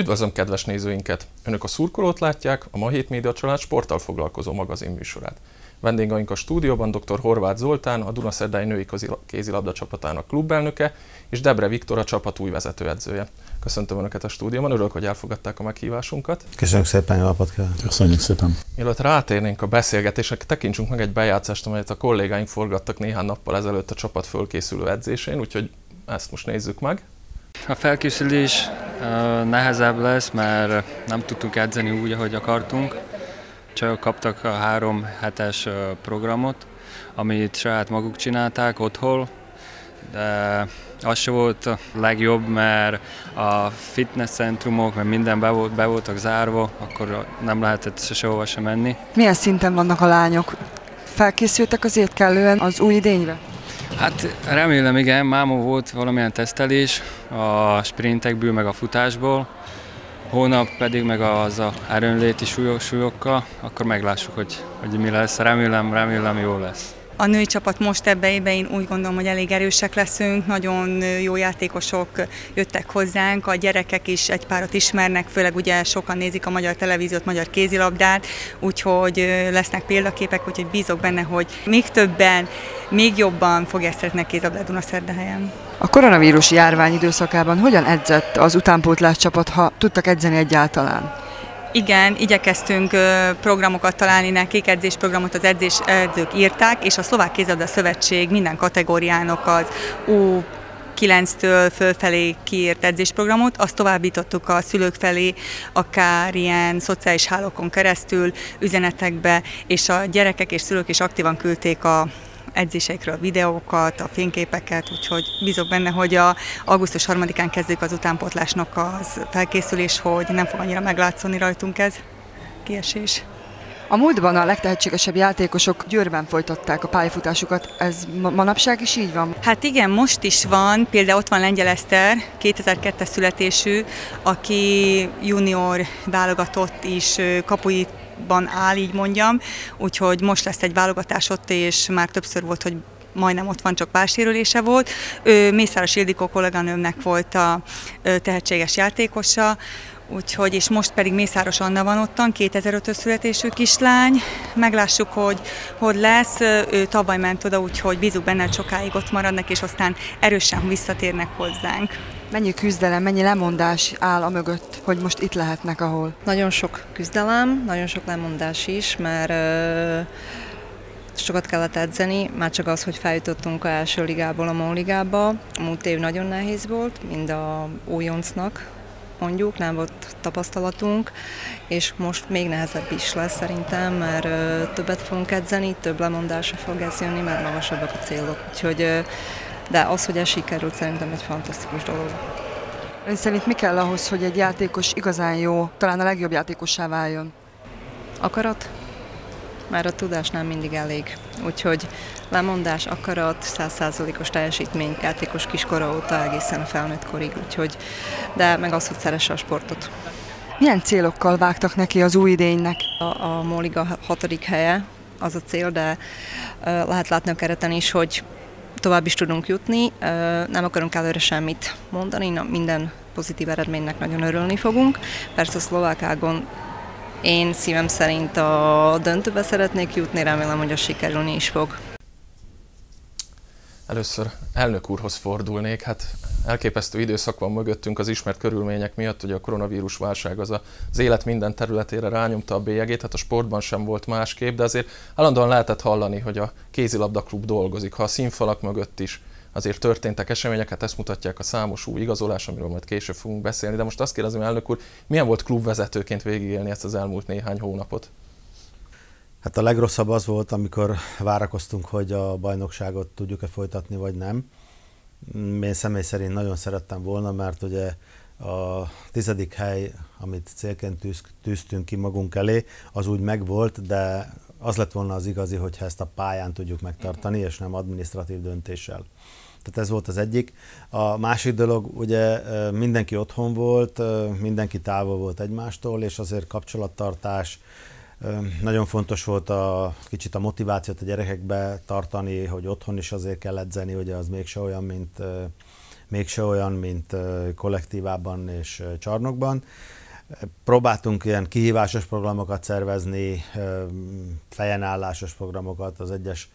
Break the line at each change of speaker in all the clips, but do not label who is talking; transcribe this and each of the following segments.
Üdvözlöm kedves nézőinket! Önök a szurkolót látják, a Ma Hét Média Család sporttal foglalkozó magazin műsorát. Vendégeink a stúdióban dr. Horváth Zoltán, a Dunaszerdai női kézilabda csapatának klubelnöke, és Debre Viktor, a csapat új vezetőedzője. Köszöntöm Önöket a stúdióban, örülök, hogy elfogadták a meghívásunkat.
Köszönjük szépen, jó napot kívánok!
Köszönjük szépen!
Mielőtt rátérnénk a beszélgetésre, tekintsünk meg egy bejátszást, amelyet a kollégáink forgattak néhány nappal ezelőtt a csapat fölkészülő edzésén, úgyhogy ezt most nézzük meg.
A felkészülés nehezebb lesz, mert nem tudtuk edzeni úgy, ahogy akartunk. Csak kaptak a három hetes programot, amit saját maguk csinálták otthon, de az se volt legjobb, mert a fitness centrumok, mert minden be, volt, be voltak zárva, akkor nem lehetett sehova sem menni.
Milyen szinten vannak a lányok? Felkészültek azért kellően az új idényre?
Hát remélem igen, máma volt valamilyen tesztelés a sprintekből, meg a futásból. Hónap pedig meg az a erőnléti súlyok, súlyokkal, akkor meglássuk, hogy, hogy mi lesz. Remélem, remélem jó lesz.
A női csapat most ebbe éve én úgy gondolom, hogy elég erősek leszünk, nagyon jó játékosok jöttek hozzánk, a gyerekek is egy párat ismernek, főleg ugye sokan nézik a magyar televíziót, magyar kézilabdát, úgyhogy lesznek példaképek, úgyhogy bízok benne, hogy még többen, még jobban fogják szeretni a kézilabdát Dunaszerdahelyen.
A koronavírus járvány időszakában hogyan edzett az utánpótlás csapat, ha tudtak edzeni egyáltalán?
Igen, igyekeztünk programokat találni nekik, edzésprogramot az edzés, edzők írták, és a Szlovák Kézabda Szövetség minden kategóriának az U 9-től fölfelé kiírt edzésprogramot, azt továbbítottuk a szülők felé, akár ilyen szociális hálókon keresztül, üzenetekbe, és a gyerekek és szülők is aktívan küldték a edzéseikről a videókat, a fényképeket, úgyhogy bízok benne, hogy a augusztus 3-án kezdjük az utánpotlásnak az felkészülés, hogy nem fog annyira meglátszani rajtunk ez kiesés.
A múltban a legtehetségesebb játékosok Győrben folytatták a pályafutásukat. Ez manapság is így van?
Hát igen, most is van. Például ott van Lengyel Eszter, 2002-es születésű, aki junior válogatott is kapui ban áll, így mondjam, úgyhogy most lesz egy válogatás ott, és már többször volt, hogy majdnem ott van, csak válsérülése volt. Ő Mészáros Ildikó kolléganőmnek volt a tehetséges játékosa, Úgyhogy, és most pedig Mészáros Anna van ottan, 2005-ös születésű kislány. Meglássuk, hogy hogy lesz. Ő tavaly ment oda, úgyhogy bízunk benne, hogy sokáig ott maradnak, és aztán erősen visszatérnek hozzánk.
Mennyi küzdelem, mennyi lemondás áll a mögött, hogy most itt lehetnek, ahol?
Nagyon sok küzdelem, nagyon sok lemondás is, mert sokat kellett edzeni, már csak az, hogy feljutottunk a első ligából a MOL ligába. A múlt év nagyon nehéz volt, mind a újoncnak, mondjuk, nem volt tapasztalatunk, és most még nehezebb is lesz szerintem, mert többet fogunk edzeni, több lemondásra fog ez jönni, mert magasabbak a célok. Úgyhogy de az, hogy ez sikerült, szerintem egy fantasztikus dolog.
Ön szerint mi kell ahhoz, hogy egy játékos igazán jó, talán a legjobb játékossá váljon?
Akarat, mert a tudás nem mindig elég. Úgyhogy lemondás, akarat, százszázalékos teljesítmény játékos kiskora óta egészen a felnőtt korig, úgyhogy, de meg az, hogy szeresse a sportot.
Milyen célokkal vágtak neki az új idénynek?
A, a Móliga hatodik helye az a cél, de lehet látni a kereten is, hogy tovább is tudunk jutni. Nem akarunk előre semmit mondani, minden pozitív eredménynek nagyon örülni fogunk. Persze a szlovákágon én szívem szerint a döntőbe szeretnék jutni, remélem, hogy a sikerülni is fog.
Először elnök úrhoz fordulnék, hát elképesztő időszak van mögöttünk az ismert körülmények miatt, hogy a koronavírus válság az az élet minden területére rányomta a bélyegét, hát a sportban sem volt másképp, de azért állandóan lehetett hallani, hogy a kézilabda klub dolgozik, ha a színfalak mögött is azért történtek események, hát ezt mutatják a számos új igazolás, amiről majd később fogunk beszélni, de most azt kérdezem, elnök úr, milyen volt klubvezetőként végigélni ezt az elmúlt néhány hónapot?
Hát a legrosszabb az volt, amikor várakoztunk, hogy a bajnokságot tudjuk-e folytatni, vagy nem. Én személy szerint nagyon szerettem volna, mert ugye a tizedik hely, amit célként tűz, tűztünk ki magunk elé, az úgy megvolt, de az lett volna az igazi, hogyha ezt a pályán tudjuk megtartani, és nem administratív döntéssel. Tehát ez volt az egyik. A másik dolog, ugye mindenki otthon volt, mindenki távol volt egymástól, és azért kapcsolattartás, nagyon fontos volt a kicsit a motivációt a gyerekekbe tartani, hogy otthon is azért kell edzeni, ugye az mégse olyan, mint, mégse olyan, mint kollektívában és csarnokban. Próbáltunk ilyen kihívásos programokat szervezni, fejenállásos programokat, az egyes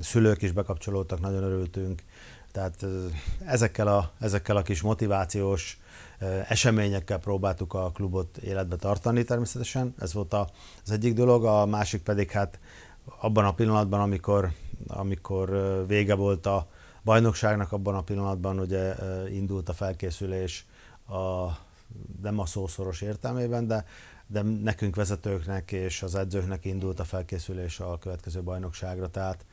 szülők is bekapcsolódtak, nagyon örültünk. Tehát ezekkel a, ezekkel a kis motivációs eseményekkel próbáltuk a klubot életbe tartani természetesen. Ez volt az egyik dolog, a másik pedig hát abban a pillanatban, amikor, amikor vége volt a bajnokságnak, abban a pillanatban ugye indult a felkészülés a, nem a szószoros értelmében, de, de nekünk vezetőknek és az edzőknek indult a felkészülés a következő bajnokságra, tehát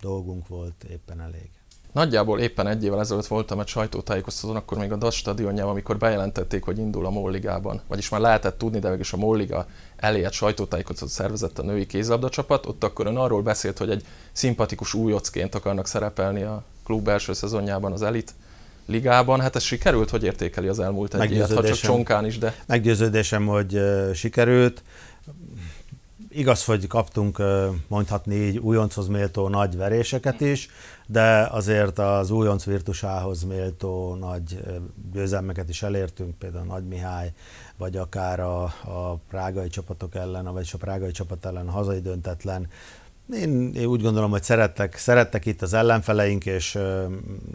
dolgunk volt éppen elég.
Nagyjából éppen egy évvel ezelőtt voltam egy sajtótájékoztatón, akkor még a DAS stadionjában, amikor bejelentették, hogy indul a Molligában. Vagyis már lehetett tudni, de mégis a Molliga elé egy sajtótájékoztatót szervezett a női kézlabda csapat. Ott akkor ön arról beszélt, hogy egy szimpatikus újocként akarnak szerepelni a klub első szezonjában az elit ligában. Hát ez sikerült? Hogy értékeli az elmúlt egy évet, ha csak csonkán is, de...
Meggyőződésem, hogy sikerült. Igaz, hogy kaptunk mondhatni így újonchoz méltó nagy veréseket is, de azért az újonc virtusához méltó nagy győzelmeket is elértünk, például Nagy Mihály, vagy akár a, a prágai csapatok ellen, vagy a prágai csapat ellen hazai döntetlen. Én, én úgy gondolom, hogy szerettek, szerettek itt az ellenfeleink, és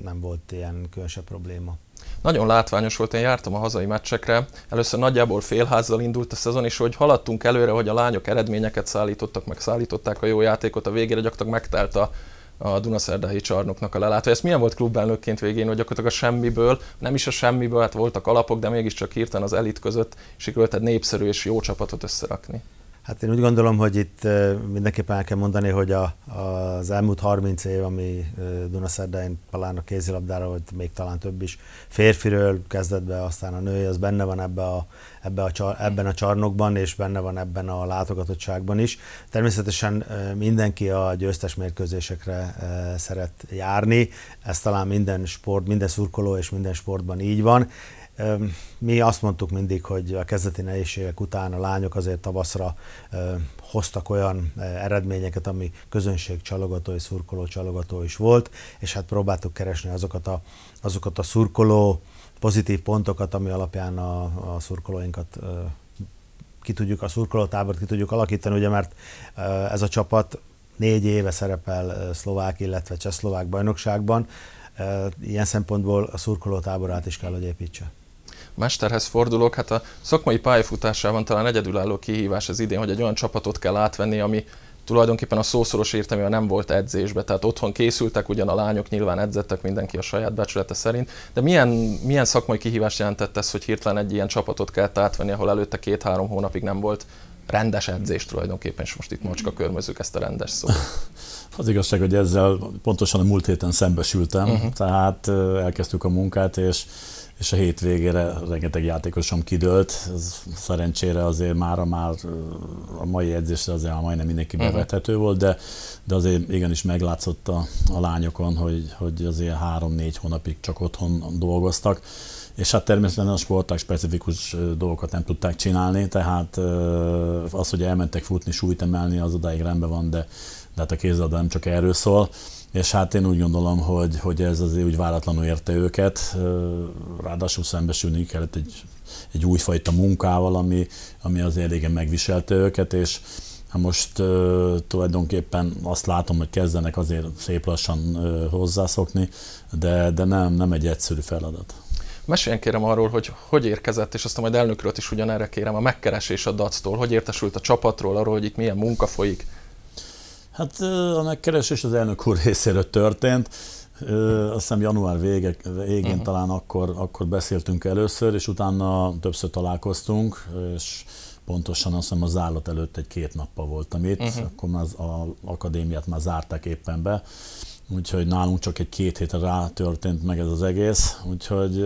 nem volt ilyen különösebb probléma.
Nagyon látványos volt, én jártam a hazai meccsekre. Először nagyjából félházzal indult a szezon, és hogy haladtunk előre, hogy a lányok eredményeket szállítottak, meg szállították a jó játékot, a végére gyakorlatilag megtelt a, a Dunaszerdahelyi csarnoknak a lelátó. Ez milyen volt klubelnökként végén, hogy gyakorlatilag a semmiből, nem is a semmiből, hát voltak alapok, de mégiscsak hirtelen az elit között sikerült egy népszerű és jó csapatot összerakni.
Hát én úgy gondolom, hogy itt mindenképpen el kell mondani, hogy a, az elmúlt 30 év, ami Dunaszerdain talán a kézilabdára, vagy még talán több is, férfiről kezdett be, aztán a női, az benne van ebbe a, ebbe a, ebben a csarnokban, és benne van ebben a látogatottságban is. Természetesen mindenki a győztes mérkőzésekre szeret járni, ez talán minden sport, minden szurkoló és minden sportban így van, mi azt mondtuk mindig, hogy a kezdeti nehézségek után a lányok azért tavaszra hoztak olyan eredményeket, ami közönség csalogató és szurkoló csalogató is volt, és hát próbáltuk keresni azokat a, azokat a szurkoló pozitív pontokat, ami alapján a, a szurkolóinkat ki tudjuk, a szurkolótábort ki tudjuk alakítani, ugye mert ez a csapat négy éve szerepel szlovák, illetve csehszlovák bajnokságban, ilyen szempontból a szurkolótáborát is kell, hogy építse
mesterhez fordulok, hát a szakmai pályafutásában talán egyedülálló kihívás az idén, hogy egy olyan csapatot kell átvenni, ami tulajdonképpen a szószoros értelmében nem volt edzésbe, tehát otthon készültek, ugyan a lányok nyilván edzettek, mindenki a saját becsülete szerint, de milyen, milyen szakmai kihívást jelentett ez, hogy hirtelen egy ilyen csapatot kellett átvenni, ahol előtte két-három hónapig nem volt rendes edzés tulajdonképpen, és most itt macska körmözük ezt a rendes szót.
Az igazság, hogy ezzel pontosan a múlt héten szembesültem, uh-huh. tehát elkezdtük a munkát, és és a hétvégére rengeteg játékosom kidőlt. Ez szerencsére azért már a, már a mai edzésre azért majdnem mindenki mhm. bevethető volt, de, de azért igenis meglátszott a, a lányokon, hogy, hogy azért három-négy hónapig csak otthon dolgoztak. És hát természetesen a sporták specifikus dolgokat nem tudták csinálni, tehát az, hogy elmentek futni, súlyt emelni, az odáig rendben van, de, de hát a kézilabda nem csak erről szól és hát én úgy gondolom, hogy, hogy ez azért úgy váratlanul érte őket, ráadásul szembesülni kellett egy, egy újfajta munkával, ami, ami azért régen megviselte őket, és hát most uh, tulajdonképpen azt látom, hogy kezdenek azért szép lassan uh, hozzászokni, de, de nem, nem egy egyszerű feladat.
Meséljen kérem arról, hogy hogy érkezett, és aztán majd elnökről is ugyanerre kérem a megkeresés a DAC-tól, hogy értesült a csapatról, arról, hogy itt milyen munka folyik,
Hát a megkeresés az elnök úr részéről történt. Azt hiszem január vége, végén uh-huh. talán akkor, akkor beszéltünk először, és utána többször találkoztunk, és pontosan azt hiszem az állat előtt egy-két nappal voltam itt, uh-huh. akkor már az a akadémiát már zárták éppen be, úgyhogy nálunk csak egy két hétre rá történt meg ez az egész, úgyhogy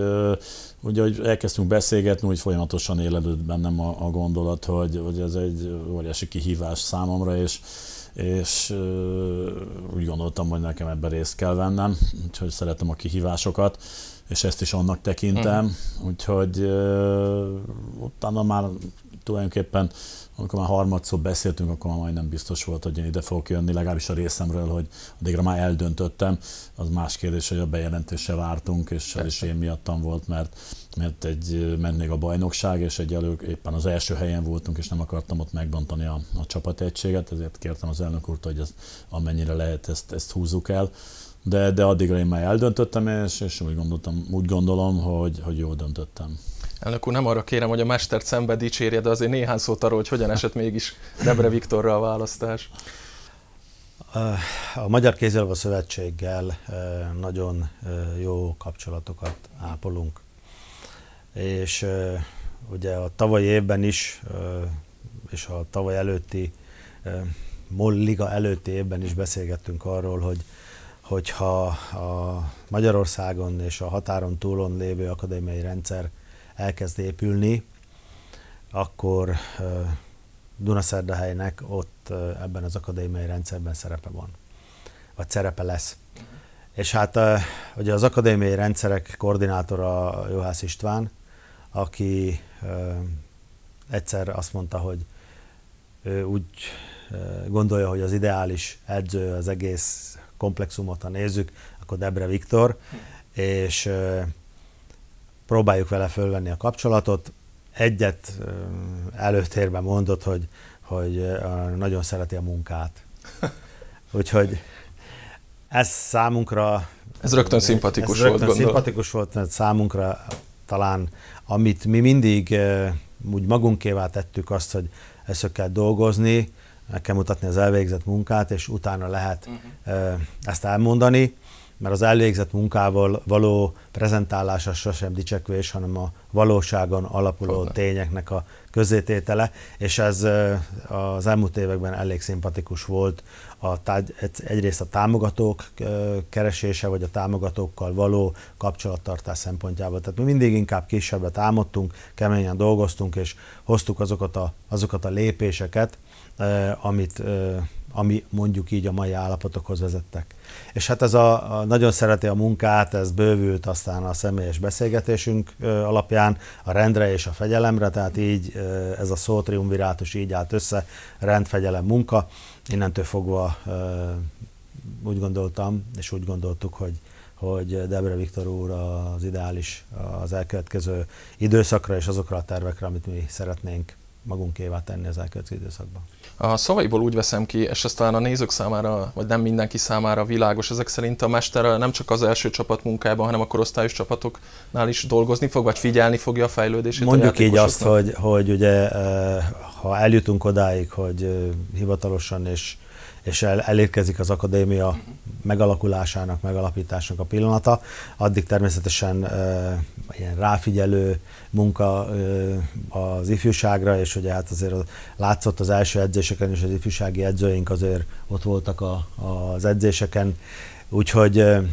ugye, hogy elkezdtünk beszélgetni, úgy folyamatosan élelődött bennem a, a gondolat, hogy, hogy ez egy óriási kihívás számomra, és és úgy gondoltam, hogy nekem ebben részt kell vennem, úgyhogy szeretem a kihívásokat, és ezt is annak tekintem, uh-huh. úgyhogy utána már tulajdonképpen amikor már harmadszor beszéltünk, akkor már majdnem biztos volt, hogy én ide fogok jönni, legalábbis a részemről, hogy addigra már eldöntöttem. Az más kérdés, hogy a bejelentése vártunk, és ez is én miattam volt, mert, mert egy, ment még a bajnokság, és egy elő, éppen az első helyen voltunk, és nem akartam ott megbontani a, a csapategységet, ezért kértem az elnök úrtól, hogy ezt, amennyire lehet, ezt, ezt húzzuk el. De, de addigra én már eldöntöttem, és, és úgy, gondoltam, úgy gondolom, hogy, hogy jól döntöttem.
Elnök úr, nem arra kérem, hogy a mestert szembe dicsérje, de azért néhány szót arról, hogy hogyan esett mégis Debre Viktorra a választás.
A Magyar Kézilabda Szövetséggel nagyon jó kapcsolatokat ápolunk. És ugye a tavalyi évben is, és a tavaly előtti, MOL Liga előtti évben is beszélgettünk arról, hogy hogyha a Magyarországon és a határon túlon lévő akadémiai rendszer elkezd épülni, akkor Dunaszerdahelynek ott ebben az akadémiai rendszerben szerepe van, vagy szerepe lesz. És hát ugye az akadémiai rendszerek koordinátora Juhász István, aki egyszer azt mondta, hogy ő úgy gondolja, hogy az ideális edző az egész komplexumot, ha nézzük, akkor Debre Viktor, és próbáljuk vele fölvenni a kapcsolatot. Egyet előtérben mondott, hogy, hogy nagyon szereti a munkát. Úgyhogy ez számunkra...
Ez rögtön szimpatikus
ez rögtön volt, szimpatikus volt, mert számunkra talán, amit mi mindig úgy magunkévá tettük azt, hogy ezt kell dolgozni, meg kell mutatni az elvégzett munkát, és utána lehet uh-huh. ezt elmondani mert az elvégzett munkával való prezentálása sosem dicsekvés, hanem a valóságon alapuló Fogna. tényeknek a közététele, és ez az elmúlt években elég szimpatikus volt. A, egyrészt a támogatók keresése, vagy a támogatókkal való kapcsolattartás szempontjából. Tehát mi mindig inkább kisebbet álmodtunk, keményen dolgoztunk, és hoztuk azokat a, azokat a lépéseket, amit, ami mondjuk így a mai állapotokhoz vezettek. És hát ez a, a nagyon szereti a munkát, ez bővült aztán a személyes beszélgetésünk alapján a rendre és a fegyelemre, tehát így ez a szó triumvirátus így állt össze, rendfegyelem munka. Innentől fogva úgy gondoltam, és úgy gondoltuk, hogy hogy Debre Viktor úr az ideális az elkövetkező időszakra és azokra a tervekre, amit mi szeretnénk magunkévá tenni az elkövetkező időszakban.
A szavaiból úgy veszem ki, és ezt talán a nézők számára, vagy nem mindenki számára világos, ezek szerint a mester nem csak az első csapat munkában, hanem a korosztályos csapatoknál is dolgozni fog, vagy figyelni fogja a fejlődését
Mondjuk a így azt, hogy, hogy ugye, eh, ha eljutunk odáig, hogy eh, hivatalosan és és el, elérkezik az akadémia megalakulásának, megalapításnak a pillanata. Addig természetesen e, ilyen ráfigyelő munka e, az ifjúságra, és ugye hát azért látszott az első edzéseken is, az ifjúsági edzőink azért ott voltak a, az edzéseken, úgyhogy e,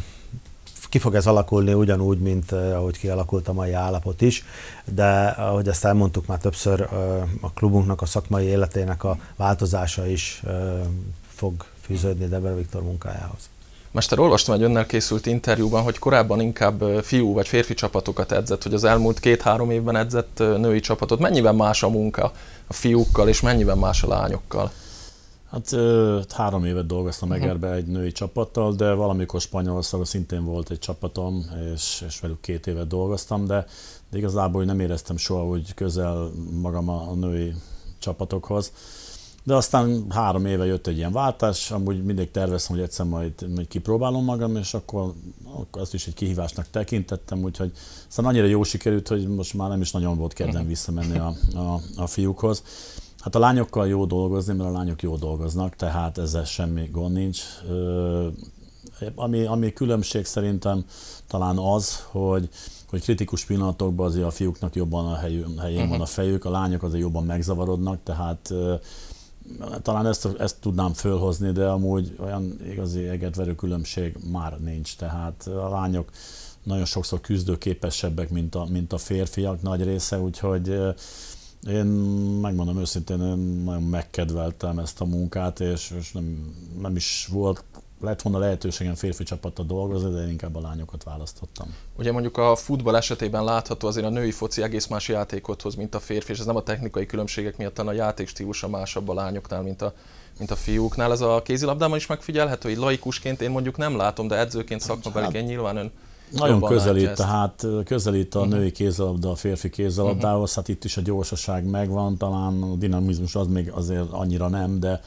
ki fog ez alakulni ugyanúgy, mint ahogy kialakult a mai állapot is, de ahogy ezt elmondtuk már többször, a klubunknak, a szakmai életének a változása is fog fűződni Deber Viktor munkájához.
Mester, olvastam egy önnel készült interjúban, hogy korábban inkább fiú vagy férfi csapatokat edzett, hogy az elmúlt két-három évben edzett női csapatot. Mennyiben más a munka a fiúkkal, és mennyiben más a lányokkal?
Hát három évet dolgoztam mhm. Egerbe egy női csapattal, de valamikor Spanyolországon szintén volt egy csapatom, és, és velük két évet dolgoztam, de, de igazából nem éreztem soha úgy közel magam a, a női csapatokhoz. De aztán három éve jött egy ilyen váltás, amúgy mindig terveztem, hogy egyszer majd, majd kipróbálom magam, és akkor, akkor azt is egy kihívásnak tekintettem, úgyhogy aztán annyira jó sikerült, hogy most már nem is nagyon volt kedvem mhm. visszamenni a, a, a fiúkhoz. Hát a lányokkal jó dolgozni, mert a lányok jó dolgoznak, tehát ezzel semmi gond nincs. Ami, ami különbség szerintem talán az, hogy, hogy kritikus pillanatokban azért a fiúknak jobban a helyén, helyén van a mhm. fejük, a lányok azért jobban megzavarodnak, tehát talán ezt, ezt tudnám fölhozni, de amúgy olyan igazi egetverő különbség már nincs. Tehát a lányok nagyon sokszor küzdőképesebbek, mint a, mint a férfiak nagy része, úgyhogy én megmondom őszintén, én nagyon megkedveltem ezt a munkát, és, és nem, nem is volt lett volna lehetőségem férfi csapattal dolgozni, de én inkább a lányokat választottam.
Ugye mondjuk a futball esetében látható azért a női foci egész más játékot hoz, mint a férfi, és ez nem a technikai különbségek miatt, hanem a játékstílusa másabb a lányoknál, mint a, mint a fiúknál. Ez a kézilabdában is megfigyelhető, hogy laikusként én mondjuk nem látom, de edzőként szakmabeliként hát, nyilván ön
nagyon közelít, tehát közelít a uh-huh. női kézilabda a férfi kézilabdához, uh-huh. hát itt is a gyorsaság megvan, talán a dinamizmus az még azért annyira nem, de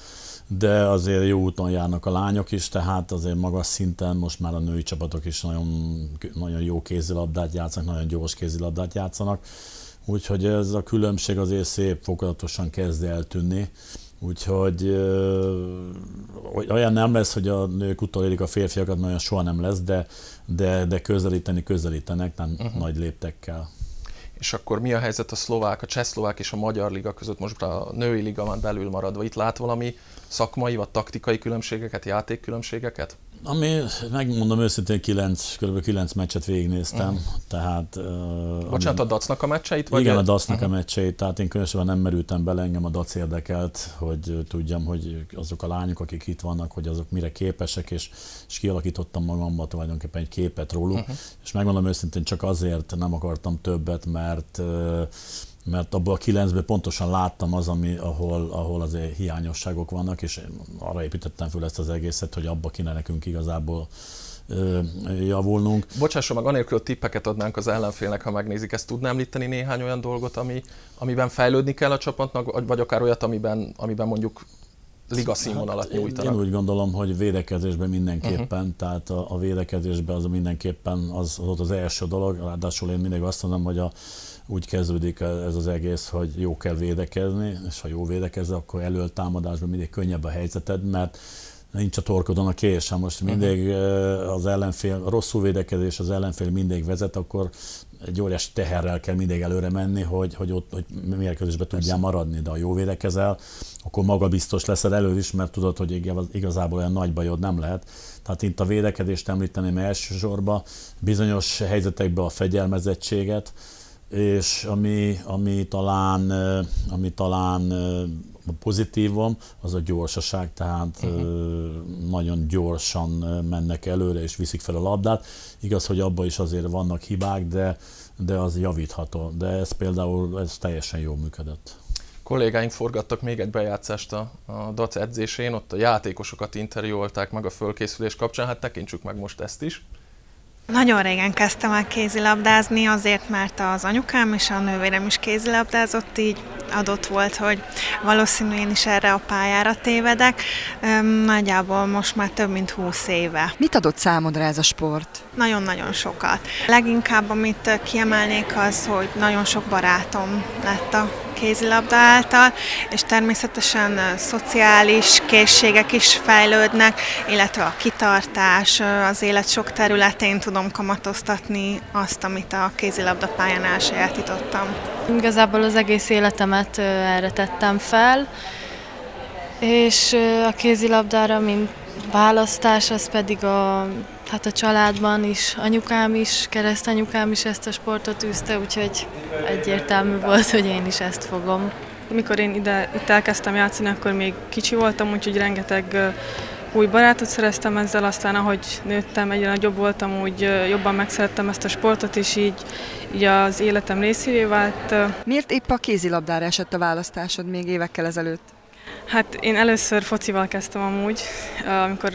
de azért jó úton járnak a lányok is, tehát azért magas szinten most már a női csapatok is nagyon, nagyon jó kézilabdát játszanak, nagyon gyors kézilabdát játszanak, úgyhogy ez a különbség azért szép fokozatosan kezd eltűnni. Úgyhogy olyan nem lesz, hogy a nők utolérik a férfiakat, olyan soha nem lesz, de, de, de közelíteni közelítenek, nem uh-huh. nagy léptekkel.
És akkor mi a helyzet a szlovák, a csehszlovák és a magyar liga között, most a női liga van belül maradva, itt lát valami szakmai vagy taktikai különbségeket, játékkülönbségeket?
Ami, megmondom őszintén, 9, kb. 9 meccset végignéztem, uh-huh. tehát...
Uh, Bocsánat, ami, a Dacnak a meccseit?
Vagy igen, a Dacnak uh-huh. a meccseit, tehát én különösen nem merültem bele, engem a Dac érdekelt, hogy tudjam, hogy azok a lányok, akik itt vannak, hogy azok mire képesek, és, és kialakítottam magamban tulajdonképpen egy képet róluk, uh-huh. és megmondom őszintén, csak azért nem akartam többet, mert uh, mert abból a kilencben pontosan láttam az, ami, ahol, ahol azért hiányosságok vannak, és arra építettem föl ezt az egészet, hogy abba kéne nekünk igazából javulnunk.
Bocsásson meg, anélkül, hogy tippeket adnánk az ellenfélnek, ha megnézik, ezt tudnám említeni néhány olyan dolgot, ami, amiben fejlődni kell a csapatnak, vagy akár olyat, amiben, amiben mondjuk liga színvonalat hát nyújtanak?
Én, én úgy gondolom, hogy védekezésben mindenképpen, uh-huh. tehát a, a védekezésben az mindenképpen az, az ott az első dolog, ráadásul én mindig azt mondom, hogy a úgy kezdődik ez az egész, hogy jó kell védekezni, és ha jó védekezel, akkor elől támadásban mindig könnyebb a helyzeted, mert nincs a torkodon a kés, ha most mindig uh-huh. az ellenfél, rosszul védekezés, az ellenfél mindig vezet, akkor egy óriási teherrel kell mindig előre menni, hogy, hogy ott hogy mérkőzésbe tudjál maradni, de ha jó védekezel, akkor maga biztos leszel elő is, mert tudod, hogy igazából olyan nagy bajod nem lehet. Tehát itt a védekezést említeném elsősorban, bizonyos helyzetekben a fegyelmezettséget, és ami, ami talán, ami talán pozitívum, az a gyorsaság, tehát uh-huh. nagyon gyorsan mennek előre és viszik fel a labdát. Igaz, hogy abban is azért vannak hibák, de, de az javítható. De ez például ez teljesen jól működött.
Kollégáink forgattak még egy bejátszást a, a DAC edzésén, ott a játékosokat interjúolták meg a fölkészülés kapcsán, hát tekintsük meg most ezt is.
Nagyon régen kezdtem el kézilabdázni, azért, mert az anyukám és a nővérem is kézilabdázott, így adott volt, hogy valószínű én is erre a pályára tévedek. Nagyjából most már több mint húsz éve.
Mit adott számodra ez a sport?
Nagyon-nagyon sokat. Leginkább, amit kiemelnék az, hogy nagyon sok barátom lett a kézilabda által, és természetesen szociális készségek is fejlődnek, illetve a kitartás, az élet sok területén tudom kamatoztatni azt, amit a kézilabda pályán elsajátítottam.
Igazából az egész életemet erre tettem fel, és a kézilabdára, mint választás, az pedig a, hát a családban is, anyukám is, keresztanyukám is ezt a sportot űzte, úgyhogy egyértelmű volt, hogy én is ezt fogom.
Mikor én ide, itt elkezdtem játszani, akkor még kicsi voltam, úgyhogy rengeteg új barátot szereztem ezzel, aztán ahogy nőttem, egyre nagyobb voltam, úgy jobban megszerettem ezt a sportot, és így, így az életem részévé vált.
Miért épp a kézilabdára esett a választásod még évekkel ezelőtt?
Hát én először focival kezdtem amúgy, amikor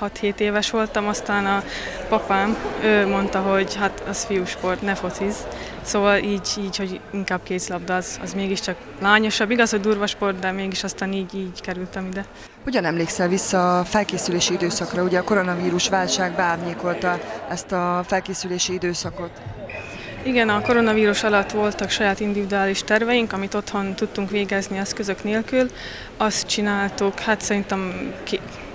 6-7 éves voltam, aztán a papám, ő mondta, hogy hát az fiúsport, ne fociz. Szóval így, így hogy inkább kézlabda, az, az mégiscsak lányosabb. Igaz, hogy durva sport, de mégis aztán így, így kerültem ide.
Hogyan emlékszel vissza a felkészülési időszakra? Ugye a koronavírus válság beárnyékolta ezt a felkészülési időszakot.
Igen, a koronavírus alatt voltak saját individuális terveink, amit otthon tudtunk végezni eszközök nélkül. Azt csináltuk, hát szerintem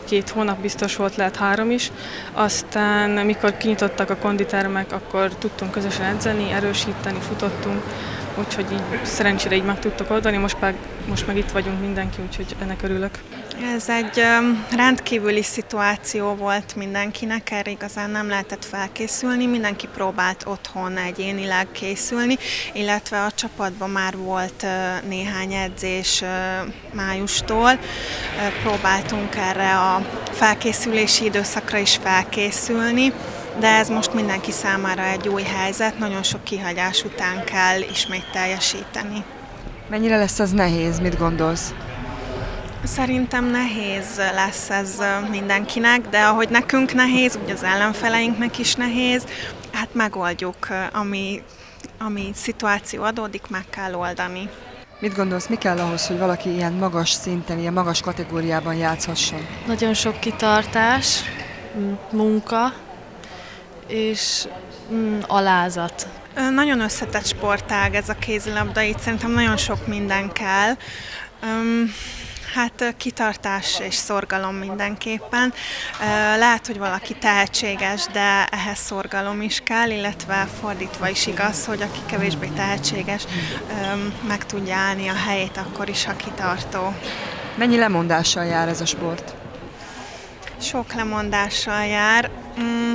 két hónap biztos volt, lehet három is. Aztán, mikor kinyitottak a konditermek, akkor tudtunk közösen edzeni, erősíteni, futottunk. Úgyhogy így szerencsére így meg tudtok oldani, most meg, most meg itt vagyunk mindenki, úgyhogy ennek örülök.
Ez egy rendkívüli szituáció volt mindenkinek, erre igazán nem lehetett felkészülni, mindenki próbált otthon egyénileg készülni, illetve a csapatban már volt néhány edzés májustól. Próbáltunk erre a felkészülési időszakra is felkészülni, de ez most mindenki számára egy új helyzet, nagyon sok kihagyás után kell ismét teljesíteni.
Mennyire lesz az nehéz, mit gondolsz?
Szerintem nehéz lesz ez mindenkinek, de ahogy nekünk nehéz, úgy az ellenfeleinknek is nehéz, hát megoldjuk, ami, ami szituáció adódik, meg kell oldani.
Mit gondolsz, mi kell ahhoz, hogy valaki ilyen magas szinten, ilyen magas kategóriában játszhasson?
Nagyon sok kitartás, munka és mm, alázat.
Nagyon összetett sportág ez a kézilabda, itt szerintem nagyon sok minden kell. Um, Hát kitartás és szorgalom mindenképpen. Lehet, hogy valaki tehetséges, de ehhez szorgalom is kell, illetve fordítva is igaz, hogy aki kevésbé tehetséges, meg tudja állni a helyét akkor is, ha kitartó.
Mennyi lemondással jár ez a sport?
Sok lemondással jár. Mm.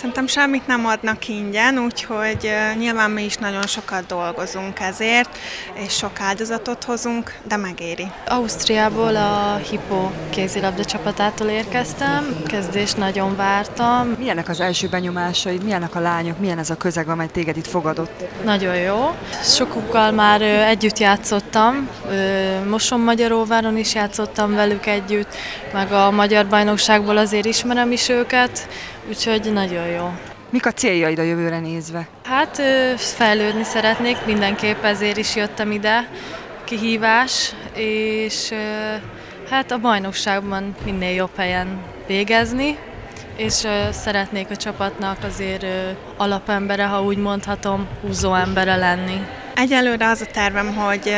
Szerintem semmit nem adnak ingyen, úgyhogy nyilván mi is nagyon sokat dolgozunk ezért, és sok áldozatot hozunk, de megéri.
Ausztriából a Hippo kézilabda csapatától érkeztem, kezdést nagyon vártam.
Milyenek az első benyomásaid, milyenek a lányok, milyen ez a közeg, amely téged itt fogadott?
Nagyon jó. Sokukkal már együtt játszottam, Moson Magyaróváron is játszottam velük együtt, meg a Magyar Bajnokságból azért ismerem is őket, úgyhogy nagyon jó.
Mik a céljaid a jövőre nézve?
Hát fejlődni szeretnék, mindenképp ezért is jöttem ide, kihívás, és hát a bajnokságban minél jobb helyen végezni, és szeretnék a csapatnak azért alapembere, ha úgy mondhatom, húzó embere lenni.
Egyelőre az a tervem, hogy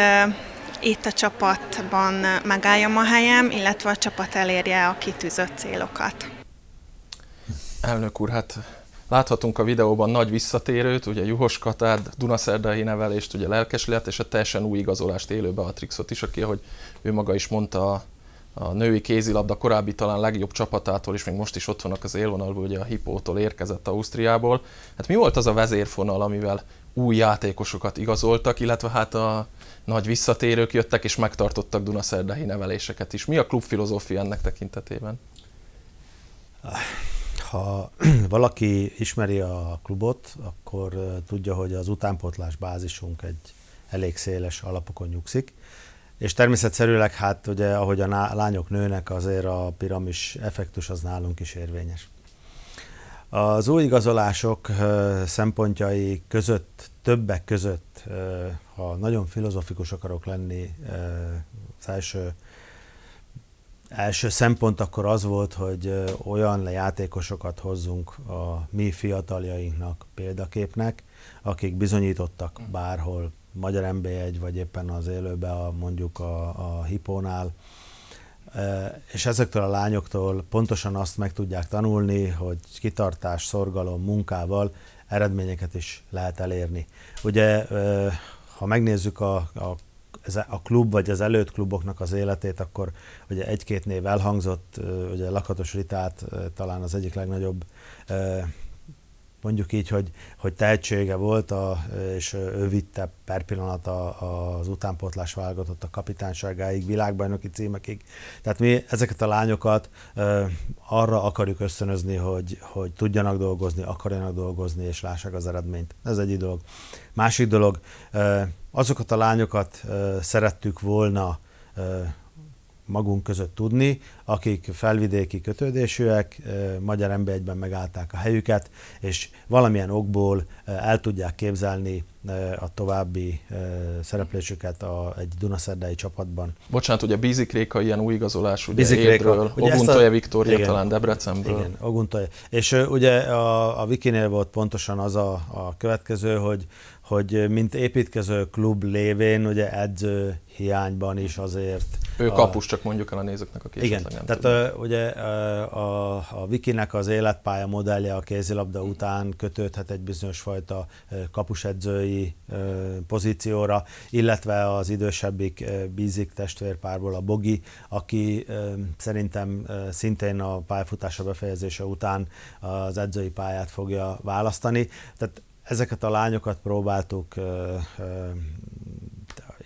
itt a csapatban megálljam a helyem, illetve a csapat elérje a kitűzött célokat.
Elnök úr, hát láthatunk a videóban nagy visszatérőt, ugye Juhos Katárd, Dunaszerdai nevelést, ugye lelkesület, és a teljesen új igazolást élő Beatrixot is, aki, ahogy ő maga is mondta, a, női kézilabda korábbi talán legjobb csapatától, és még most is ott vannak az élvonalból, ugye a Hippótól érkezett Ausztriából. Hát mi volt az a vezérfonal, amivel új játékosokat igazoltak, illetve hát a nagy visszatérők jöttek és megtartottak Dunaszerdai neveléseket is. Mi a klub filozófia ennek tekintetében?
Ha valaki ismeri a klubot, akkor tudja, hogy az utánpótlás bázisunk egy elég széles alapokon nyugszik. És természetszerűleg, hát ugye, ahogy a lányok nőnek, azért a piramis effektus az nálunk is érvényes. Az új igazolások szempontjai között, többek között, ha nagyon filozofikus akarok lenni, az első első szempont akkor az volt, hogy olyan játékosokat hozzunk a mi fiataljainknak példaképnek, akik bizonyítottak bárhol, Magyar NB1, vagy éppen az élőbe, a, mondjuk a, a Hipónál, és ezektől a lányoktól pontosan azt meg tudják tanulni, hogy kitartás, szorgalom, munkával eredményeket is lehet elérni. Ugye, ha megnézzük a, a a klub vagy az előtt kluboknak az életét, akkor ugye egy-két név elhangzott, ugye Lakatos Ritát talán az egyik legnagyobb mondjuk így, hogy, hogy tehetsége volt, a, és ő vitte per pillanat az utánpótlás válogatott a kapitányságáig, világbajnoki címekig. Tehát mi ezeket a lányokat arra akarjuk ösztönözni, hogy, hogy tudjanak dolgozni, akarjanak dolgozni, és lássák az eredményt. Ez egy dolog. Másik dolog, azokat a lányokat szerettük volna magunk között tudni, akik felvidéki kötődésűek, magyar emberegyben megállták a helyüket, és valamilyen okból el tudják képzelni a további szereplésüket a, egy Dunaszerdai csapatban.
Bocsánat, ugye Bízik Réka ilyen új igazolás, ugye Bízik Édről, Oguntoja Viktória igen, talán Debrecenből.
Igen, Oguntoja. És ugye a, a Vikinél volt pontosan az a, a következő, hogy hogy mint építkező klub lévén, ugye edző hiányban is azért
Ő a... kapus, csak mondjuk el a nézőknek, aki
Igen, nem tehát uh, ugye a, a Vikinek az életpálya modellje a kézilabda után kötődhet egy bizonyos fajta kapusedzői pozícióra, illetve az idősebbik bízik testvérpárból a Bogi, aki szerintem szintén a pályafutása befejezése után az edzői pályát fogja választani. Tehát ezeket a lányokat próbáltuk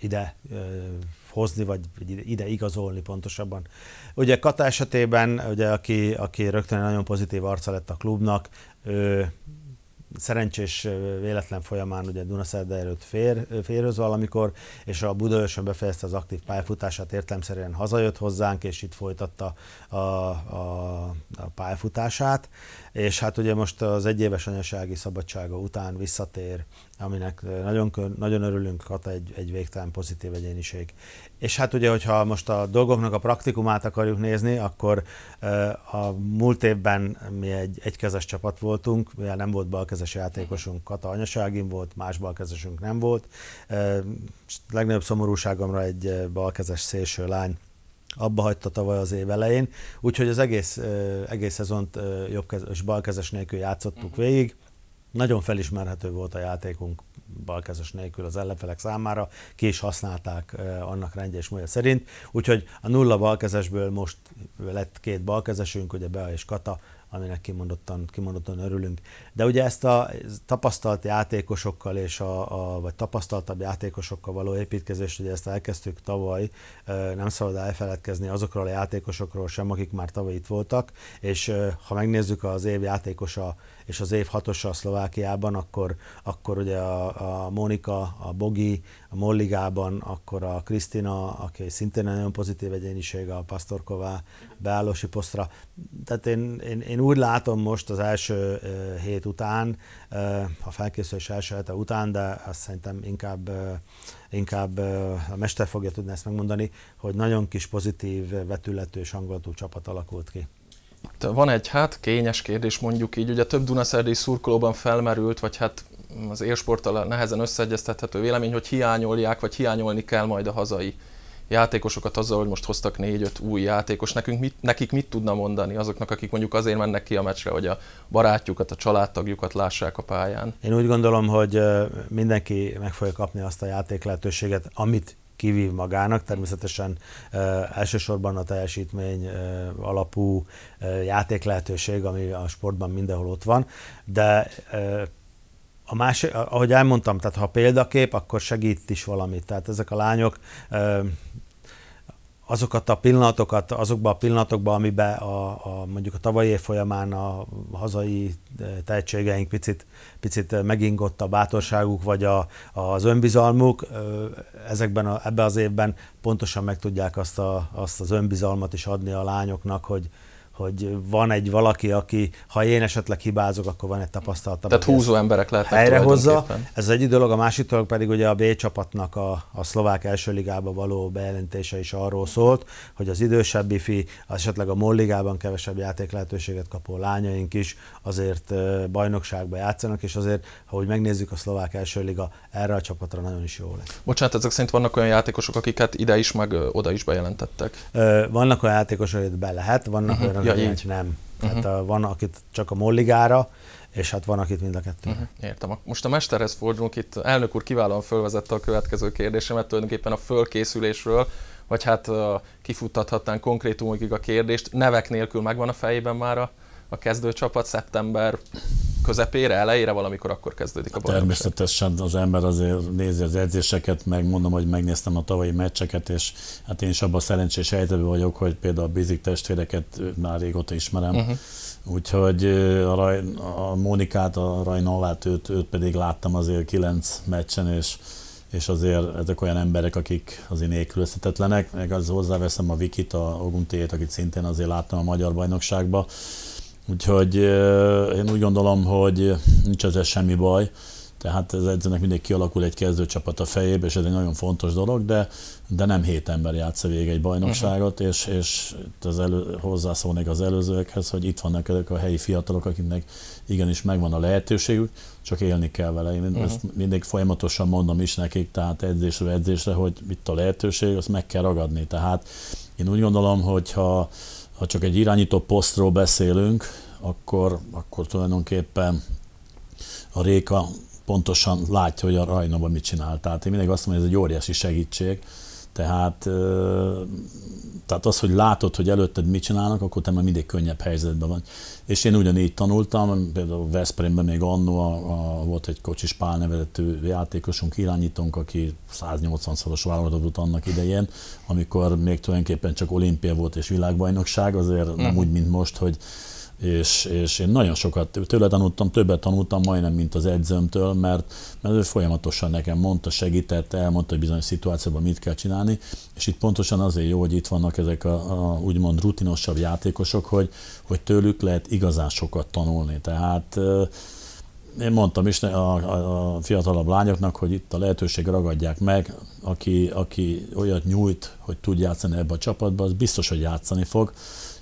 ide hozni, vagy ide igazolni pontosabban. Ugye Kata esetében, ugye, aki, aki rögtön nagyon pozitív arca lett a klubnak, ő szerencsés véletlen folyamán ugye Dunaszerde előtt fér, férőz valamikor, és a Budaörsön befejezte az aktív pályafutását, értelemszerűen hazajött hozzánk, és itt folytatta a, a, a pályafutását, és hát ugye most az egyéves anyasági szabadsága után visszatér, aminek nagyon, nagyon örülünk, Kata egy, egy végtelen pozitív egyéniség. És hát ugye, hogyha most a dolgoknak a praktikumát akarjuk nézni, akkor a múlt évben mi egy egykezes csapat voltunk, mivel nem volt balkezes játékosunk, Kata anyaságin volt, más balkezesünk nem volt. Legnagyobb szomorúságomra egy balkezes szélső lány abba hagyta tavaly az év elején, úgyhogy az egész, egész szezont jobbkezes, balkezes nélkül játszottuk mhm. végig. Nagyon felismerhető volt a játékunk balkezes nélkül az ellenfelek számára, ki is használták annak rendje és módja szerint, úgyhogy a nulla balkezesből most lett két balkezesünk, ugye Bea és Kata, aminek kimondottan, kimondottan örülünk. De ugye ezt a tapasztalt játékosokkal és a, a vagy tapasztaltabb játékosokkal való építkezést, ugye ezt elkezdtük tavaly, nem szabad elfeledkezni azokról a játékosokról sem, akik már tavaly itt voltak, és ha megnézzük az év játékosa és az év hatosa a Szlovákiában, akkor, akkor ugye a, a Monika, a Bogi, a Molligában, akkor a Krisztina, aki szintén nagyon pozitív egyéniség, a Pastorková beállósi posztra. Tehát én, én, én úgy látom most az első hét után, a felkészülés első hete után, de azt szerintem inkább inkább a mester fogja tudni ezt megmondani, hogy nagyon kis pozitív vetületű és hangulatú csapat alakult ki.
Van egy hát kényes kérdés mondjuk így, ugye több Dunaszerdi szurkolóban felmerült, vagy hát az élsporttal nehezen összeegyeztethető vélemény, hogy hiányolják, vagy hiányolni kell majd a hazai játékosokat azzal, hogy most hoztak négy-öt új játékos. Nekünk mit, nekik mit tudna mondani azoknak, akik mondjuk azért mennek ki a meccsre, hogy a barátjukat, a családtagjukat lássák a pályán?
Én úgy gondolom, hogy mindenki meg fogja kapni azt a játék lehetőséget, amit kivív magának. Természetesen elsősorban a teljesítmény alapú játék lehetőség, ami a sportban mindenhol ott van, de a másik, ahogy elmondtam, tehát ha példakép, akkor segít is valamit. Tehát ezek a lányok azokat a pillanatokat, azokban a pillanatokban, amiben a, a, mondjuk a tavalyi év folyamán a hazai eh, tehetségeink picit, picit megingott a bátorságuk, vagy a, az önbizalmuk, eh, ezekben a, ebben az évben pontosan meg tudják azt, a, azt az önbizalmat is adni a lányoknak, hogy, hogy van egy valaki, aki, ha én esetleg hibázok, akkor van egy tapasztalata.
Tehát húzó emberek lehetnek
Helyrehozza. Ez egy dolog, a másik dolog pedig ugye a B csapatnak a, a szlovák első ligába való bejelentése is arról szólt, hogy az idősebb fi, esetleg a molligában kevesebb játék lehetőséget kapó lányaink is azért bajnokságba játszanak, és azért, ha úgy megnézzük a szlovák első liga, erre a csapatra nagyon is jó lesz.
Bocsánat, ezek szerint vannak olyan játékosok, akiket ide is, meg oda is bejelentettek?
Vannak olyan játékosok, akiket be lehet, vannak uh-huh. olyan, ja, így. nem. Uh-huh. Tehát van, akit csak a molligára, és hát van, akit mind a kettő. Uh-huh.
Értem. Most a mesterhez fordulunk, itt elnök úr kiválóan fölvezette a következő kérdésemet, tulajdonképpen a fölkészülésről, vagy hát uh, kifuttathatnánk konkrétumokig a kérdést. Nevek nélkül megvan a fejében már a, a kezdőcsapat szeptember közepére, elejére, valamikor akkor kezdődik a bajnokság.
Természetesen az ember azért nézi az edzéseket, meg mondom, hogy megnéztem a tavalyi meccseket, és hát én is abban szerencsés helyzetben vagyok, hogy például a Bizik testvéreket már régóta ismerem. Uh-huh. Úgyhogy a, Raj, a Mónikát, a Rajnolát, őt, őt pedig láttam azért kilenc meccsen, és és azért ezek olyan emberek, akik azért nélkülözhetetlenek, meg az hozzáveszem a Vikit, a Oguntét, akit szintén azért láttam a Magyar Bajnokságban, Úgyhogy én úgy gondolom, hogy nincs ezzel semmi baj, tehát ez edzőnek mindig kialakul egy kezdőcsapat a fejébe, és ez egy nagyon fontos dolog, de, de nem hét ember játsza végig egy bajnokságot, uh-huh. és, és az elő, hozzászólnék az előzőekhez, hogy itt vannak ezek a helyi fiatalok, akiknek igenis megvan a lehetőségük, csak élni kell vele. Én uh-huh. ezt mindig folyamatosan mondom is nekik, tehát edzésre edzésre, hogy itt a lehetőség, azt meg kell ragadni. Tehát én úgy gondolom, hogy ha, ha csak egy irányító posztról beszélünk, akkor, akkor tulajdonképpen a Réka pontosan látja, hogy a Rajnában mit csinál. Tehát én mindig azt mondom, hogy ez egy óriási segítség. Tehát, tehát az, hogy látod, hogy előtted mit csinálnak, akkor te már mindig könnyebb helyzetben vagy. És én ugyanígy tanultam, például Veszprémben még annó a, a, volt egy Kocsis Pál nevezető játékosunk, irányítónk, aki 180-szoros válogatott annak idején, amikor még tulajdonképpen csak olimpia volt és világbajnokság, azért uh-huh. nem mhm. úgy, mint most, hogy és, és én nagyon sokat tőle tanultam, többet tanultam majdnem, mint az edzőmtől, mert, mert ő folyamatosan nekem mondta, segített, elmondta, hogy bizonyos szituációban mit kell csinálni, és itt pontosan azért jó, hogy itt vannak ezek a, a úgymond rutinosabb játékosok, hogy, hogy tőlük lehet igazán sokat tanulni. Tehát én mondtam is a, a, a fiatalabb lányoknak, hogy itt a lehetőség ragadják meg, aki, aki olyat nyújt, hogy tud játszani ebbe a csapatba, az biztos, hogy játszani fog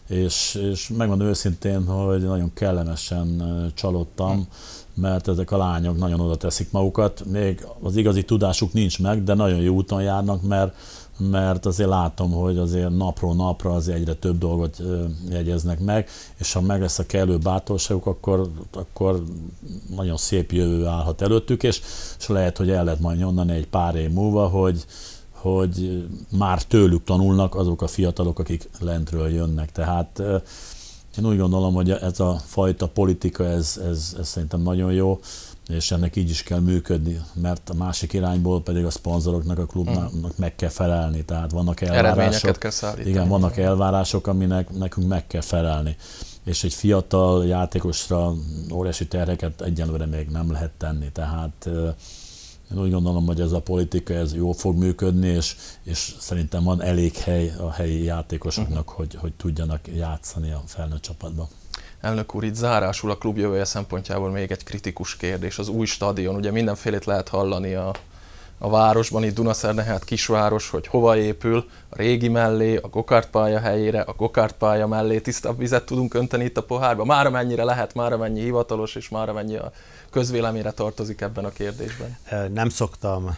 és, és megmondom őszintén, hogy nagyon kellemesen csalódtam, mert ezek a lányok nagyon oda teszik magukat. Még az igazi tudásuk nincs meg, de nagyon jó úton járnak, mert, mert azért látom, hogy azért napról napra azért egyre több dolgot jegyeznek meg, és ha meg lesz a kellő bátorságuk, akkor, akkor nagyon szép jövő állhat előttük, és, és lehet, hogy el lehet majd nyomni egy pár év múlva, hogy, hogy már tőlük tanulnak azok a fiatalok, akik lentről jönnek. Tehát én úgy gondolom, hogy ez a fajta politika, ez, ez, ez szerintem nagyon jó, és ennek így is kell működni, mert a másik irányból pedig a szponzoroknak, a klubnak meg kell felelni, tehát vannak elvárások.
kell szállítani.
Igen, vannak elvárások, aminek nekünk meg kell felelni. És egy fiatal játékosra óriási terheket egyelőre még nem lehet tenni, tehát én úgy gondolom, hogy ez a politika ez jó fog működni, és, és szerintem van elég hely a helyi játékosoknak, uh-huh. hogy, hogy tudjanak játszani a felnőtt csapatban.
Elnök úr, itt zárásul a klub jövője szempontjából még egy kritikus kérdés. Az új stadion, ugye mindenfélét lehet hallani a, a városban, itt Dunaszerne, hát kisváros, hogy hova épül, a régi mellé, a gokartpálya helyére, a gokartpálya mellé tisztabb vizet tudunk önteni itt a pohárba. Már amennyire lehet, már amennyi hivatalos, és már amennyi a közvéleményre tartozik ebben a kérdésben?
Nem szoktam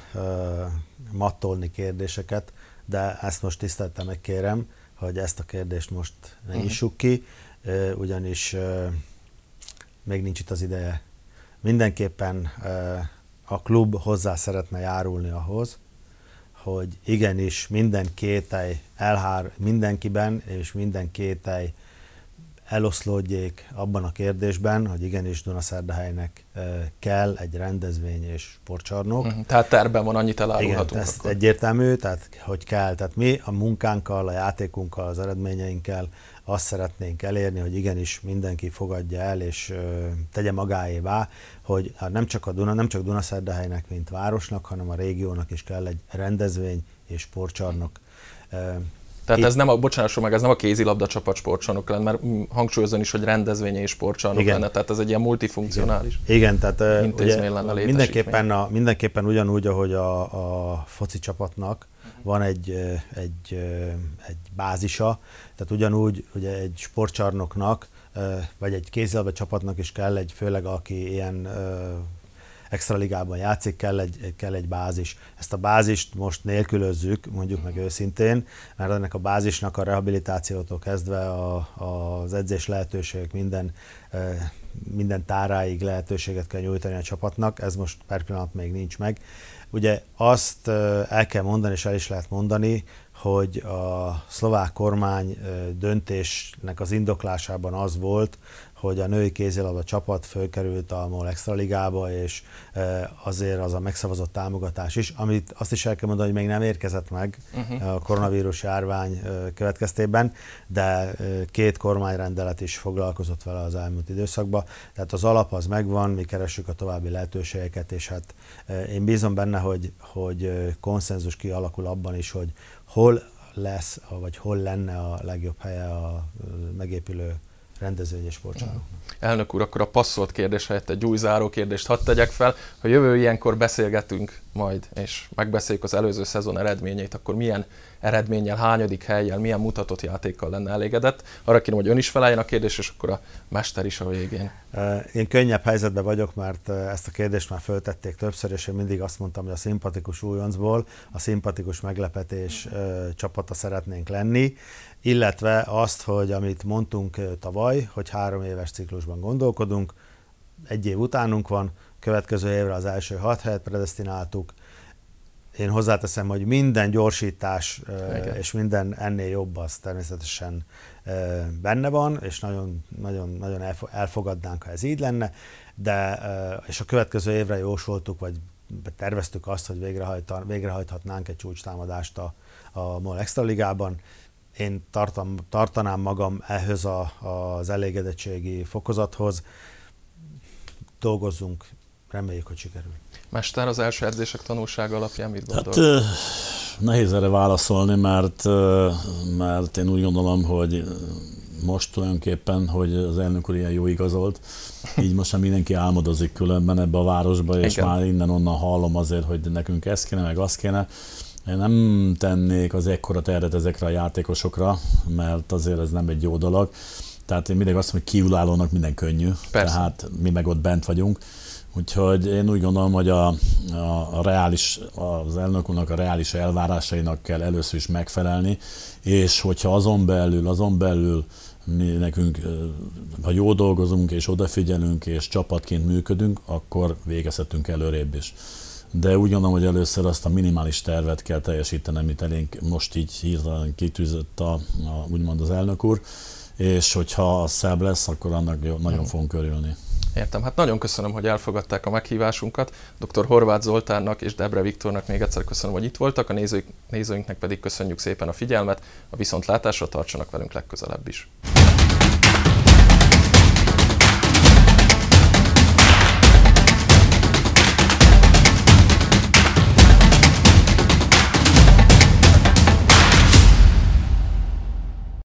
mattolni kérdéseket, de ezt most tiszteltem meg kérem, hogy ezt a kérdést most ne uh-huh. nyissuk ki, ugyanis még nincs itt az ideje. Mindenképpen a klub hozzá szeretne járulni ahhoz, hogy igenis minden kételj elhár mindenkiben, és minden kételj eloszlódjék abban a kérdésben, hogy igenis Dunaszerdahelynek kell egy rendezvény és sportcsarnok. Uh-huh.
Tehát terben van, annyit elárulhatunk
Igen, ez egyértelmű, tehát hogy kell. Tehát mi a munkánkkal, a játékunkkal, az eredményeinkkel azt szeretnénk elérni, hogy igenis mindenki fogadja el és ö, tegye magáévá, hogy hát nem csak a Duna, nem csak Dunaszerdahelynek, mint városnak, hanem a régiónak is kell egy rendezvény és sportcsarnok.
Tehát ez nem a, bocsánasson meg, ez nem a kézilabda csapat sportcsarnok lenne, mert hangsúlyozom is, hogy rendezvény és sportcsarnok Igen. lenne, tehát ez egy ilyen multifunkcionális
Igen, Igen tehát intézmény ugye, lenne mindenképpen, a, mindenképpen ugyanúgy, ahogy a, a foci csapatnak van egy, egy, egy bázisa, tehát ugyanúgy ugye egy sportcsarnoknak, vagy egy kézilabda csapatnak is kell egy, főleg aki ilyen extra ligában játszik, kell egy, kell egy bázis. Ezt a bázist most nélkülözzük, mondjuk meg őszintén, mert ennek a bázisnak a rehabilitációtól kezdve a, az edzés lehetőségek minden, minden táráig lehetőséget kell nyújtani a csapatnak, ez most per pillanat még nincs meg. Ugye azt el kell mondani, és el is lehet mondani, hogy a szlovák kormány döntésnek az indoklásában az volt, hogy a női kézilabda csapat fölkerült a MOL Extra Ligába, és azért az a megszavazott támogatás is, amit azt is el kell mondani, hogy még nem érkezett meg uh-huh. a koronavírus járvány következtében, de két kormányrendelet is foglalkozott vele az elmúlt időszakban. Tehát az alap az megvan, mi keressük a további lehetőségeket, és hát én bízom benne, hogy, hogy konszenzus kialakul abban is, hogy hol lesz, vagy hol lenne a legjobb helye a megépülő rendezvény és sportcsarnoknak.
Elnök úr, akkor a passzolt kérdés helyett egy új záró kérdést hadd tegyek fel. Ha jövő ilyenkor beszélgetünk majd, és megbeszéljük az előző szezon eredményeit, akkor milyen eredménnyel, hányadik helyjel, milyen mutatott játékkal lenne elégedett? Arra kérem, hogy ön is feleljen a kérdés, és akkor a mester is a végén.
Én könnyebb helyzetben vagyok, mert ezt a kérdést már föltették többször, és én mindig azt mondtam, hogy a szimpatikus újoncból a szimpatikus meglepetés csapata szeretnénk lenni illetve azt, hogy amit mondtunk tavaly, hogy három éves ciklusban gondolkodunk, egy év utánunk van, következő évre az első hat helyet predestináltuk. Én hozzáteszem, hogy minden gyorsítás Igen. és minden ennél jobb az természetesen benne van, és nagyon, nagyon, nagyon elfogadnánk, ha ez így lenne, de és a következő évre jósoltuk, vagy terveztük azt, hogy végrehajthatnánk egy csúcstámadást a, a MOL Extra Ligában én tartam, tartanám magam ehhez a, az elégedettségi fokozathoz. Dolgozzunk, reméljük, hogy sikerül.
Mester, az első edzések tanulsága alapján mit gondol? Hát,
nehéz erre válaszolni, mert, mert én úgy gondolom, hogy most tulajdonképpen, hogy az elnök úr ilyen jó igazolt, így most már mindenki álmodozik különben ebbe a városba, és Igen. már innen-onnan hallom azért, hogy nekünk ez kéne, meg azt kéne. Én nem tennék az ekkora terhet ezekre a játékosokra, mert azért ez nem egy jó dolog. Tehát én mindig azt mondom, hogy kiulállónak minden könnyű, Persze. tehát mi meg ott bent vagyunk. Úgyhogy én úgy gondolom, hogy a, a, a reális, az elnökunknak a reális elvárásainak kell először is megfelelni, és hogyha azon belül, azon belül mi nekünk, ha jól dolgozunk és odafigyelünk és csapatként működünk, akkor végezhetünk előrébb is de úgy gondolom, hogy először azt a minimális tervet kell teljesíteni, amit elénk most így hirtelen kitűzött a, a, úgymond az elnök úr, és hogyha szebb lesz, akkor annak jó, nagyon uh-huh. fogunk örülni.
Értem, hát nagyon köszönöm, hogy elfogadták a meghívásunkat. Dr. Horváth Zoltánnak és Debre Viktornak még egyszer köszönöm, hogy itt voltak, a nézőink, nézőinknek pedig köszönjük szépen a figyelmet, a viszontlátásra tartsanak velünk legközelebb is.